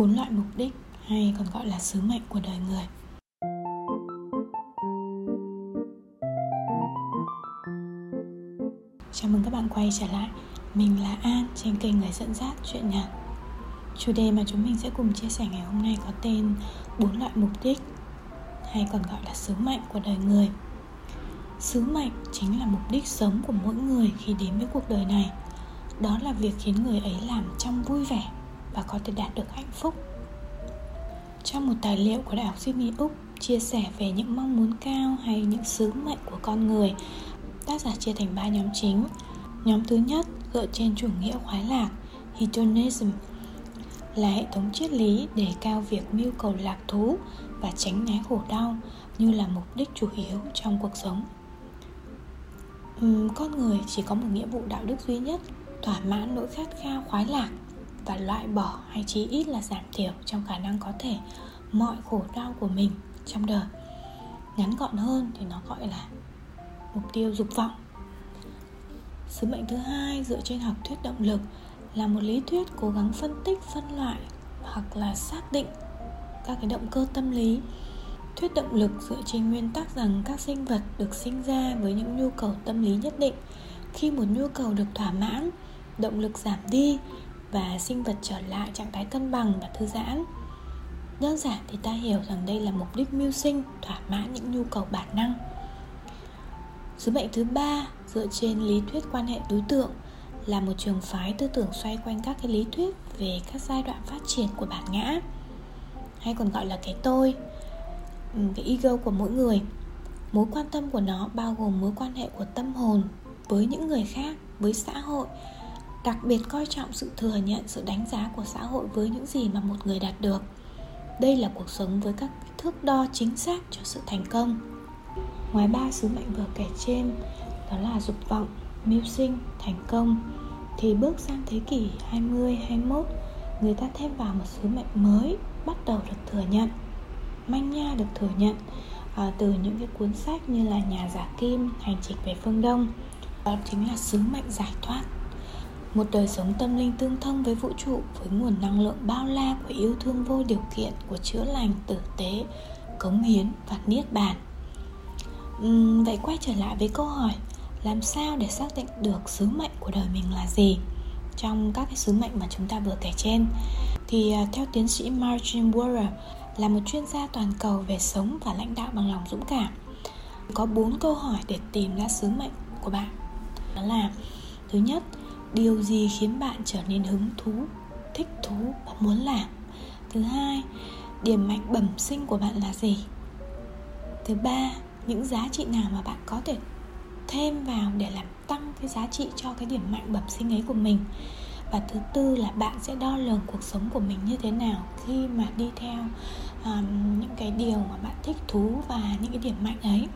bốn loại mục đích hay còn gọi là sứ mệnh của đời người. Chào mừng các bạn quay trở lại. Mình là an, trên kênh người dẫn dắt chuyện nhật chủ đề mà chúng mình sẽ cùng chia sẻ ngày hôm nay có tên bốn loại mục đích hay còn gọi là sứ mệnh của đời người. Sứ mệnh chính là mục đích sống của mỗi người khi đến với cuộc đời này. Đó là việc khiến người ấy làm trong vui vẻ và có thể đạt được hạnh phúc. Trong một tài liệu của Đại học Sydney Úc chia sẻ về những mong muốn cao hay những sứ mệnh của con người tác giả chia thành ba nhóm chính. Nhóm thứ nhất dựa trên chủ nghĩa khoái lạc hedonism là hệ thống triết lý đề cao việc mưu cầu lạc thú và tránh né khổ đau như là mục đích chủ yếu trong cuộc sống. Uhm, con người chỉ có một nghĩa vụ đạo đức duy nhất thỏa mãn nỗi khát khao khoái lạc và loại bỏ hay chí ít là giảm thiểu trong khả năng có thể mọi khổ đau của mình trong đời. Ngắn gọn hơn thì nó gọi là mục tiêu dục vọng. Sứ mệnh thứ hai dựa trên học thuyết động lực là một lý thuyết cố gắng phân tích, phân loại hoặc là xác định các cái động cơ tâm lý. Thuyết động lực dựa trên nguyên tắc rằng các sinh vật được sinh ra với những nhu cầu tâm lý nhất định. Khi một nhu cầu được thỏa mãn, động lực giảm đi và sinh vật trở lại trạng thái cân bằng và thư giãn. Đơn giản thì ta hiểu rằng đây là mục đích mưu sinh, thỏa mãn những nhu cầu bản năng. Sứ mệnh thứ ba, dựa trên lý thuyết quan hệ đối tượng, là một trường phái tư tưởng xoay quanh các cái lý thuyết về các giai đoạn phát triển của bản ngã, hay còn gọi là cái tôi ừ, cái ego của mỗi người. Mối quan tâm của nó bao gồm mối quan hệ của tâm hồn với những người khác, với xã hội đặc biệt coi trọng sự thừa nhận sự đánh giá của xã hội với những gì mà một người đạt được. Đây là cuộc sống với các thước đo chính xác cho sự thành công. Ngoài ba sứ mệnh vừa kể trên đó là dục vọng mưu sinh thành công thì bước sang thế kỷ 20 21 người ta thêm vào một sứ mệnh mới bắt đầu được thừa nhận. Manh nha được thừa nhận à, từ những cái cuốn sách như là nhà giả kim hành trình về phương đông. Đó chính là sứ mệnh giải thoát một đời sống tâm linh tương thông với vũ trụ với nguồn năng lượng bao la của yêu thương vô điều kiện của chữa lành tử tế cống hiến và niết bàn. Uhm, vậy quay trở lại với câu hỏi làm sao để xác định được sứ mệnh của đời mình là gì? Trong các cái sứ mệnh mà chúng ta vừa kể trên thì à, theo tiến sĩ Martin Warrer là một chuyên gia toàn cầu về sống và lãnh đạo bằng lòng dũng cảm. Có bốn câu hỏi để tìm ra sứ mệnh của bạn. Đó là thứ nhất điều gì khiến bạn trở nên hứng thú thích thú và muốn làm? Thứ hai điểm mạnh bẩm sinh của bạn là gì? Thứ ba những giá trị nào mà bạn có thể thêm vào để làm tăng cái giá trị cho cái điểm mạnh bẩm sinh ấy của mình? Và thứ tư là bạn sẽ đo lường cuộc sống của mình như thế nào khi mà đi theo um, những cái điều mà bạn thích thú và những cái điểm mạnh ấy.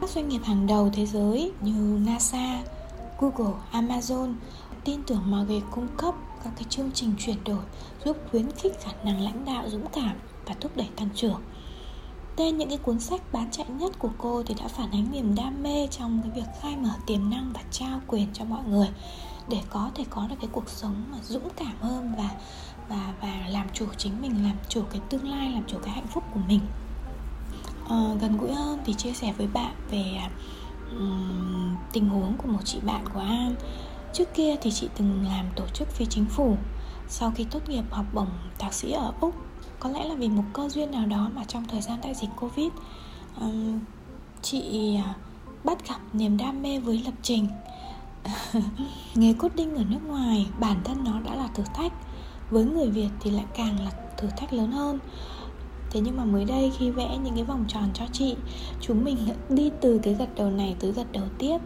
Các doanh nghiệp hàng đầu thế giới như NASA, Google, Amazon tin tưởng Margaret cung cấp các cái chương trình chuyển đổi giúp khuyến khích khả năng lãnh đạo dũng cảm và thúc đẩy tăng trưởng. Tên những cái cuốn sách bán chạy nhất của cô thì đã phản ánh niềm đam mê trong cái việc khai mở tiềm năng và trao quyền cho mọi người để có thể có được cái cuộc sống mà dũng cảm hơn và và và làm chủ chính mình làm chủ cái tương lai làm chủ cái hạnh phúc của mình. À, gần gũi hơn thì chia sẻ với bạn về à, um, tình huống của một chị bạn của an. Trước kia thì chị từng làm tổ chức phi chính phủ. Sau khi tốt nghiệp học bổng thạc sĩ ở úc có lẽ là vì một cơ duyên nào đó mà trong thời gian đại dịch covid um, chị à, bắt gặp niềm đam mê với lập trình. Nghề coding ở nước ngoài bản thân nó đã là thử thách. Với người việt thì lại càng là thử thách lớn hơn thế nhưng mà mới đây khi vẽ những cái vòng tròn cho chị chúng mình đi từ cái gật đầu này tới gật đầu tiếp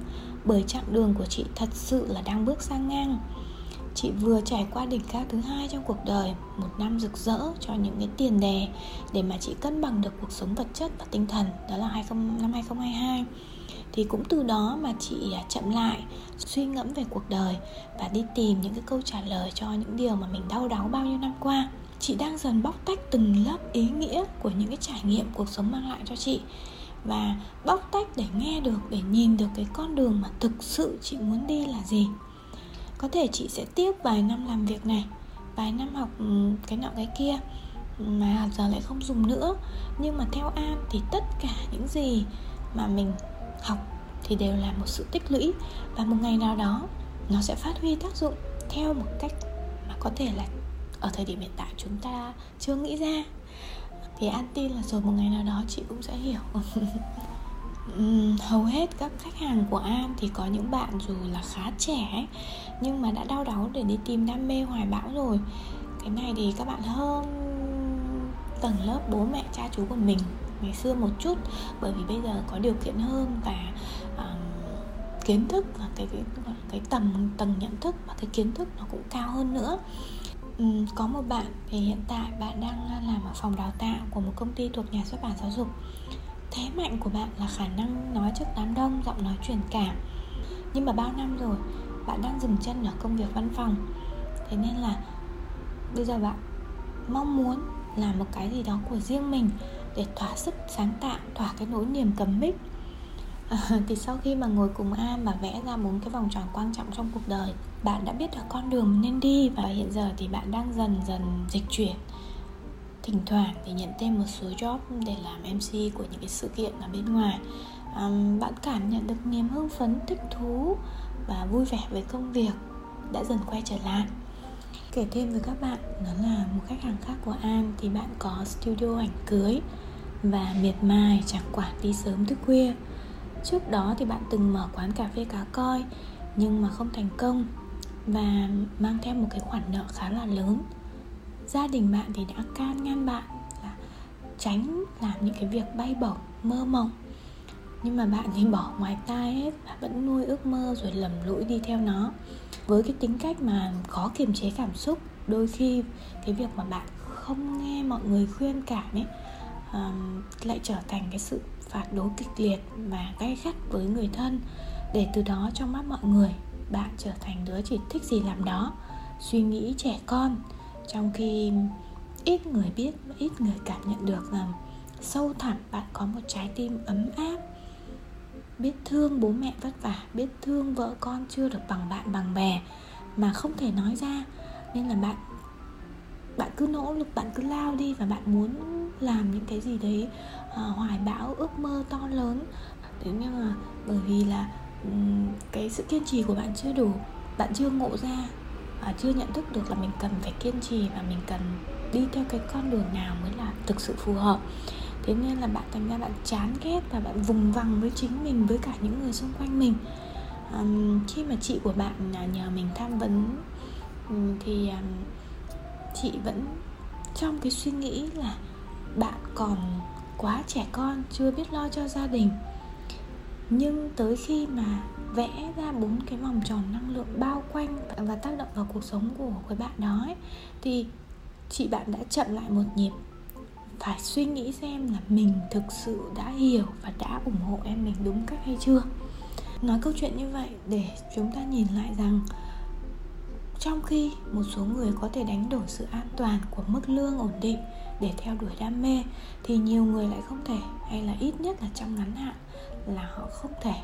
bởi chặng đường của chị thật sự là đang bước sang ngang. Chị vừa trải qua đỉnh cao thứ hai trong cuộc đời một năm rực rỡ cho những cái tiền đề để mà chị cân bằng được cuộc sống vật chất và tinh thần đó là 20, năm 2022 thì cũng từ đó mà chị à, chậm lại suy ngẫm về cuộc đời và đi tìm những cái câu trả lời cho những điều mà mình đau đáu bao nhiêu năm qua chị đang dần bóc tách từng lớp ý nghĩa của những cái trải nghiệm cuộc sống mang lại cho chị. Và bóc tách để nghe được, để nhìn được cái con đường mà thực sự chị muốn đi là gì. Có thể chị sẽ tiếp vài năm làm việc này, vài năm học ừ, cái nọ cái kia ừ, mà giờ lại không dùng nữa. Nhưng mà theo an thì tất cả những gì mà mình học thì đều là một sự tích lũy. Và một ngày nào đó, nó sẽ phát huy tác dụng theo một cách mà có thể là ở thời điểm hiện tại chúng ta chưa nghĩ ra. Thì an tin là rồi một ngày nào đó chị cũng sẽ hiểu. Hầu hết các khách hàng của an thì có những bạn dù là khá trẻ nhưng mà đã đau đáu để đi tìm đam mê hoài bão rồi. Cái này thì các bạn hơn tầng lớp bố mẹ cha chú của mình ngày xưa một chút. Bởi vì bây giờ có điều kiện hơn và um, kiến thức và cái cái cái tầm tầng nhận thức và cái kiến thức nó cũng cao hơn nữa um, có một bạn thì hiện tại bạn đang à, làm ở phòng đào tạo của một công ty thuộc nhà xuất bản giáo dục. Thế mạnh của bạn là khả năng nói trước đám đông giọng nói truyền cảm. Nhưng mà bao năm rồi bạn đang dừng chân ở công việc văn phòng. Thế nên là bây giờ bạn mong muốn làm một cái gì đó của riêng mình để thỏa sức sáng tạo thỏa cái nỗi niềm cấm mic Ờ, thì sau khi mà ngồi cùng An và vẽ ra bốn cái vòng tròn quan trọng trong cuộc đời bạn đã biết được con đường nên đi và hiện giờ thì bạn đang dần dần dịch chuyển. Thỉnh thoảng thì nhận thêm một số job để làm MC của những cái sự kiện ở bên ngoài. Um, bạn cảm nhận được niềm hưng phấn thích thú và vui vẻ với công việc đã dần quay trở lại. Kể thêm với các bạn đó là một khách hàng khác của An thì bạn có studio ảnh cưới và miệt mài chẳng quản đi sớm thức khuya trước đó thì bạn từng mở quán cà phê cá coi, nhưng mà không thành công và mang theo một cái khoản nợ khá là lớn. Gia đình bạn thì đã can ngăn bạn là tránh làm những cái việc bay bổng, mơ mộng. Nhưng mà bạn thì bỏ ngoài tai hết và vẫn nuôi ước mơ rồi lầm lũi đi theo nó. Với cái tính cách mà khó kiềm chế cảm xúc, đôi khi cái việc mà bạn không nghe mọi người khuyên cảm ấy um, lại trở thành cái sự phản đối kịch liệt và gay gắt với người thân để từ đó trong mắt mọi người bạn trở thành đứa chỉ thích gì làm đó. Suy nghĩ trẻ con trong khi ít người biết và ít người cảm nhận được rằng sâu thẳm bạn có một trái tim ấm áp biết thương bố mẹ vất vả biết thương vợ con chưa được bằng bạn bằng bè mà không thể nói ra. Nên là bạn bạn cứ nỗ lực bạn cứ lao đi và bạn muốn làm những cái gì đấy à, hoài bão ước mơ to lớn. Thế nhưng mà bởi vì là um, cái sự kiên trì của bạn chưa đủ bạn chưa ngộ ra và chưa nhận thức được là mình cần phải kiên trì và mình cần đi theo cái con đường nào mới là thực sự phù hợp. Thế nên là bạn thành ra bạn chán ghét và bạn vùng vằng với chính mình với cả những người xung quanh mình. Um, khi mà chị của bạn à, nhờ mình tham vấn thì um, chị vẫn trong cái suy nghĩ là bạn còn quá trẻ con chưa biết lo cho gia đình. Nhưng tới khi mà vẽ ra bốn cái vòng tròn năng lượng bao quanh và tác động vào cuộc sống của cái bạn đó ấy, thì chị bạn đã chậm lại một nhịp. Phải suy nghĩ xem là mình thực sự đã hiểu và đã ủng hộ em mình đúng cách hay chưa. Nói câu chuyện như vậy để chúng ta nhìn lại rằng trong khi một số người có thể đánh đổi sự an toàn của mức lương ổn định để theo đuổi đam mê thì nhiều người lại không thể hay là ít nhất là trong ngắn hạn là họ không thể.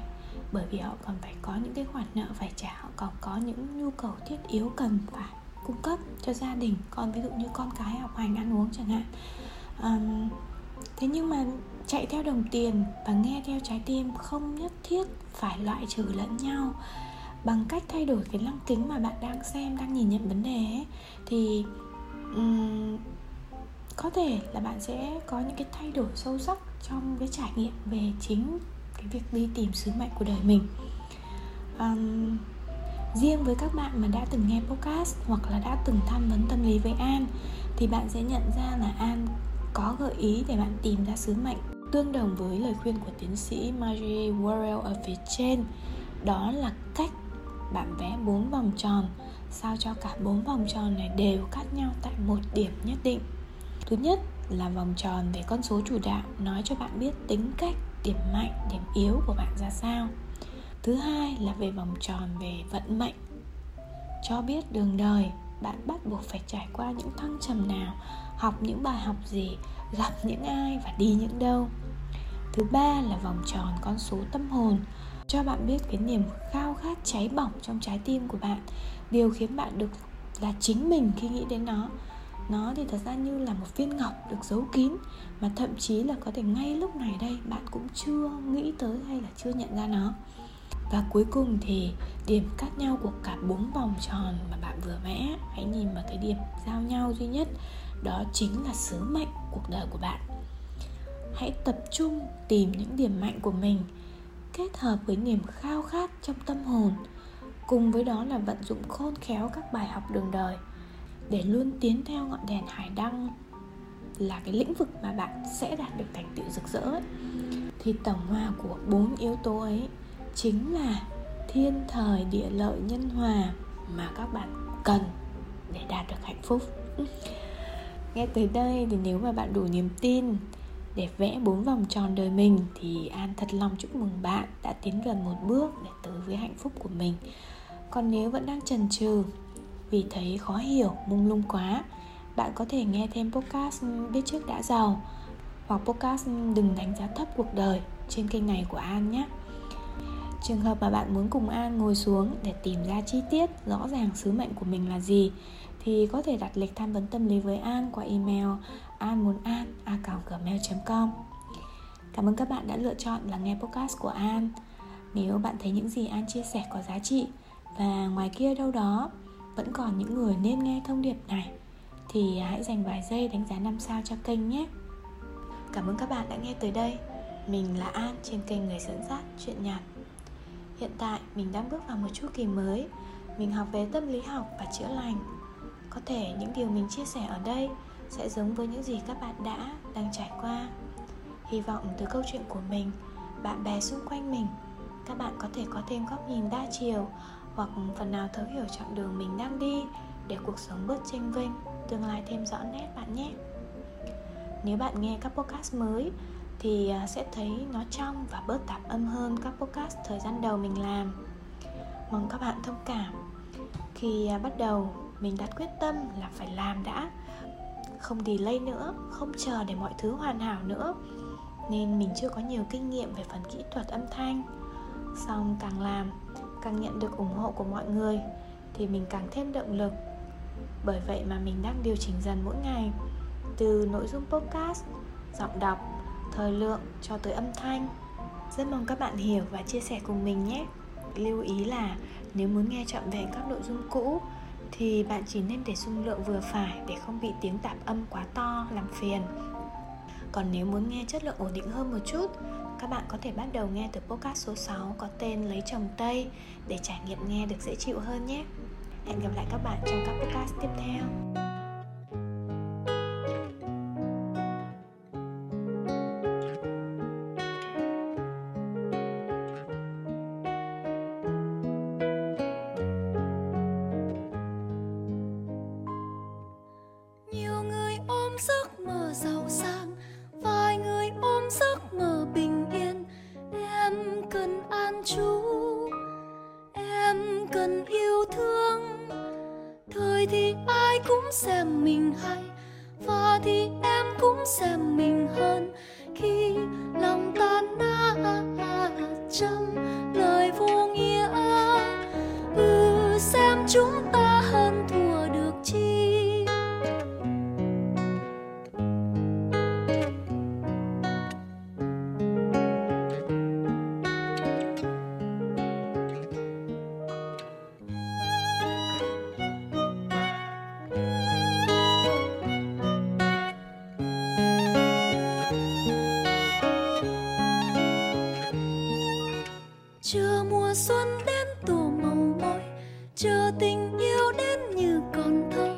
Bởi vì họ còn phải có những cái khoản nợ phải trả họ còn có những nhu cầu thiết yếu cần phải cung cấp cho gia đình con ví dụ như con cái học hành ăn uống chẳng hạn. Um, thế nhưng mà chạy theo đồng tiền và nghe theo trái tim không nhất thiết phải loại trừ lẫn nhau bằng cách thay đổi cái lăng kính mà bạn đang xem đang nhìn nhận vấn đề ấy, thì um, có thể là bạn sẽ có những cái thay đổi sâu sắc trong cái trải nghiệm về chính cái việc đi tìm sứ mệnh của đời mình. Um, riêng với các bạn mà đã từng nghe podcast hoặc là đã từng tham vấn tâm lý với an thì bạn sẽ nhận ra là an có gợi ý để bạn tìm ra sứ mệnh tương đồng với lời khuyên của tiến sĩ Marie Worrell ở phía trên đó là cách bạn vẽ bốn vòng tròn, sao cho cả bốn vòng tròn này đều cắt nhau tại một điểm nhất định. Thứ nhất là vòng tròn về con số chủ đạo, nói cho bạn biết tính cách, điểm mạnh, điểm yếu của bạn ra sao. Thứ hai là về vòng tròn về vận mệnh. Cho biết đường đời, bạn bắt buộc phải trải qua những thăng trầm nào, học những bài học gì, gặp những ai và đi những đâu. Thứ ba là vòng tròn con số tâm hồn cho bạn biết cái niềm khao khát cháy bỏng trong trái tim của bạn. Điều khiến bạn được là chính mình khi nghĩ đến nó. Nó thì thật ra như là một viên ngọc được giấu kín, mà thậm chí là có thể ngay lúc này đây bạn cũng chưa nghĩ tới hay là chưa nhận ra nó. Và cuối cùng thì điểm khác nhau của cả bốn vòng tròn mà bạn vừa vẽ, hãy nhìn vào cái điểm giao nhau duy nhất, đó chính là sứ mệnh cuộc đời của bạn. Hãy tập trung tìm những điểm mạnh của mình kết hợp với niềm khao khát trong tâm hồn, cùng với đó là vận dụng khôn khéo các bài học đường đời để luôn tiến theo ngọn đèn hải đăng, là cái lĩnh vực mà bạn sẽ đạt được thành tựu rực rỡ ấy. thì tổng hòa của bốn yếu tố ấy chính là thiên thời, địa lợi, nhân hòa mà các bạn cần để đạt được hạnh phúc nghe tới đây thì nếu mà bạn đủ niềm tin để vẽ bốn vòng tròn đời mình thì an thật lòng chúc mừng bạn đã tiến gần một bước để tới với hạnh phúc của mình. Còn nếu vẫn đang chần chừ, vì thấy khó hiểu, mông lung quá, bạn có thể nghe thêm podcast biết trước đã giàu hoặc podcast đừng đánh giá thấp cuộc đời trên kênh này của an nhé. Trường hợp mà bạn muốn cùng an ngồi xuống để tìm ra chi tiết rõ ràng sứ mệnh của mình là gì thì có thể đặt lịch tham vấn tâm lý với an qua email an muốn an, a gmail com. Cảm ơn các bạn đã lựa chọn là nghe podcast của an. Nếu bạn thấy những gì an chia sẻ có giá trị và ngoài kia đâu đó vẫn còn những người nên nghe thông điệp này, thì hãy dành vài giây đánh giá 5 sao cho kênh nhé. Cảm ơn các bạn đã nghe tới đây. Mình là an trên kênh người dẫn dắt chuyện nhạt hiện tại, mình đang bước vào một chu kỳ mới. Mình học về tâm lý học và chữa lành. Có thể những điều mình chia sẻ ở đây sẽ giống với những gì các bạn đã đang trải qua. Hy vọng từ câu chuyện của mình, bạn bè xung quanh mình, các bạn có thể có thêm góc nhìn đa chiều hoặc phần nào thấu hiểu chặng đường mình đang đi để cuộc sống bớt tranh vinh tương lai thêm rõ nét bạn nhé. Nếu bạn nghe các podcast mới thì à, sẽ thấy nó trong và bớt tạp âm hơn các podcast thời gian đầu mình làm. Mong các bạn thông cảm. Khi à, bắt đầu, mình đặt quyết tâm là phải làm đã không delay nữa, không chờ để mọi thứ hoàn hảo nữa. Nên mình chưa có nhiều kinh nghiệm về phần kỹ thuật âm thanh. Xong càng làm, càng nhận được ủng hộ của mọi người, thì mình càng thêm động lực. Bởi vậy mà mình đang điều chỉnh dần mỗi ngày, từ nội dung podcast, giọng đọc, thời lượng cho tới âm thanh. Rất mong các bạn hiểu và chia sẻ cùng mình nhé. Lưu ý là nếu muốn nghe trọn vẹn các nội dung cũ thì bạn chỉ nên để dung lượng vừa phải để không bị tiếng tạp âm quá to, làm phiền còn nếu muốn nghe chất lượng ổn định hơn một chút, các bạn có thể bắt đầu nghe từ podcast số 6 có tên Lấy chồng Tây để trải nghiệm nghe được dễ chịu hơn nhé. Hẹn gặp lại các bạn trong các podcast tiếp theo. Chờ mùa xuân đến tô màu môi, chờ tình yêu đến như còn thơ,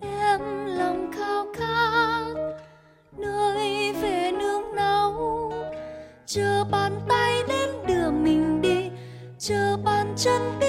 em lòng khao khát. Nơi về nương náu, chờ bàn tay đến đưa mình đi, chờ bàn chân đi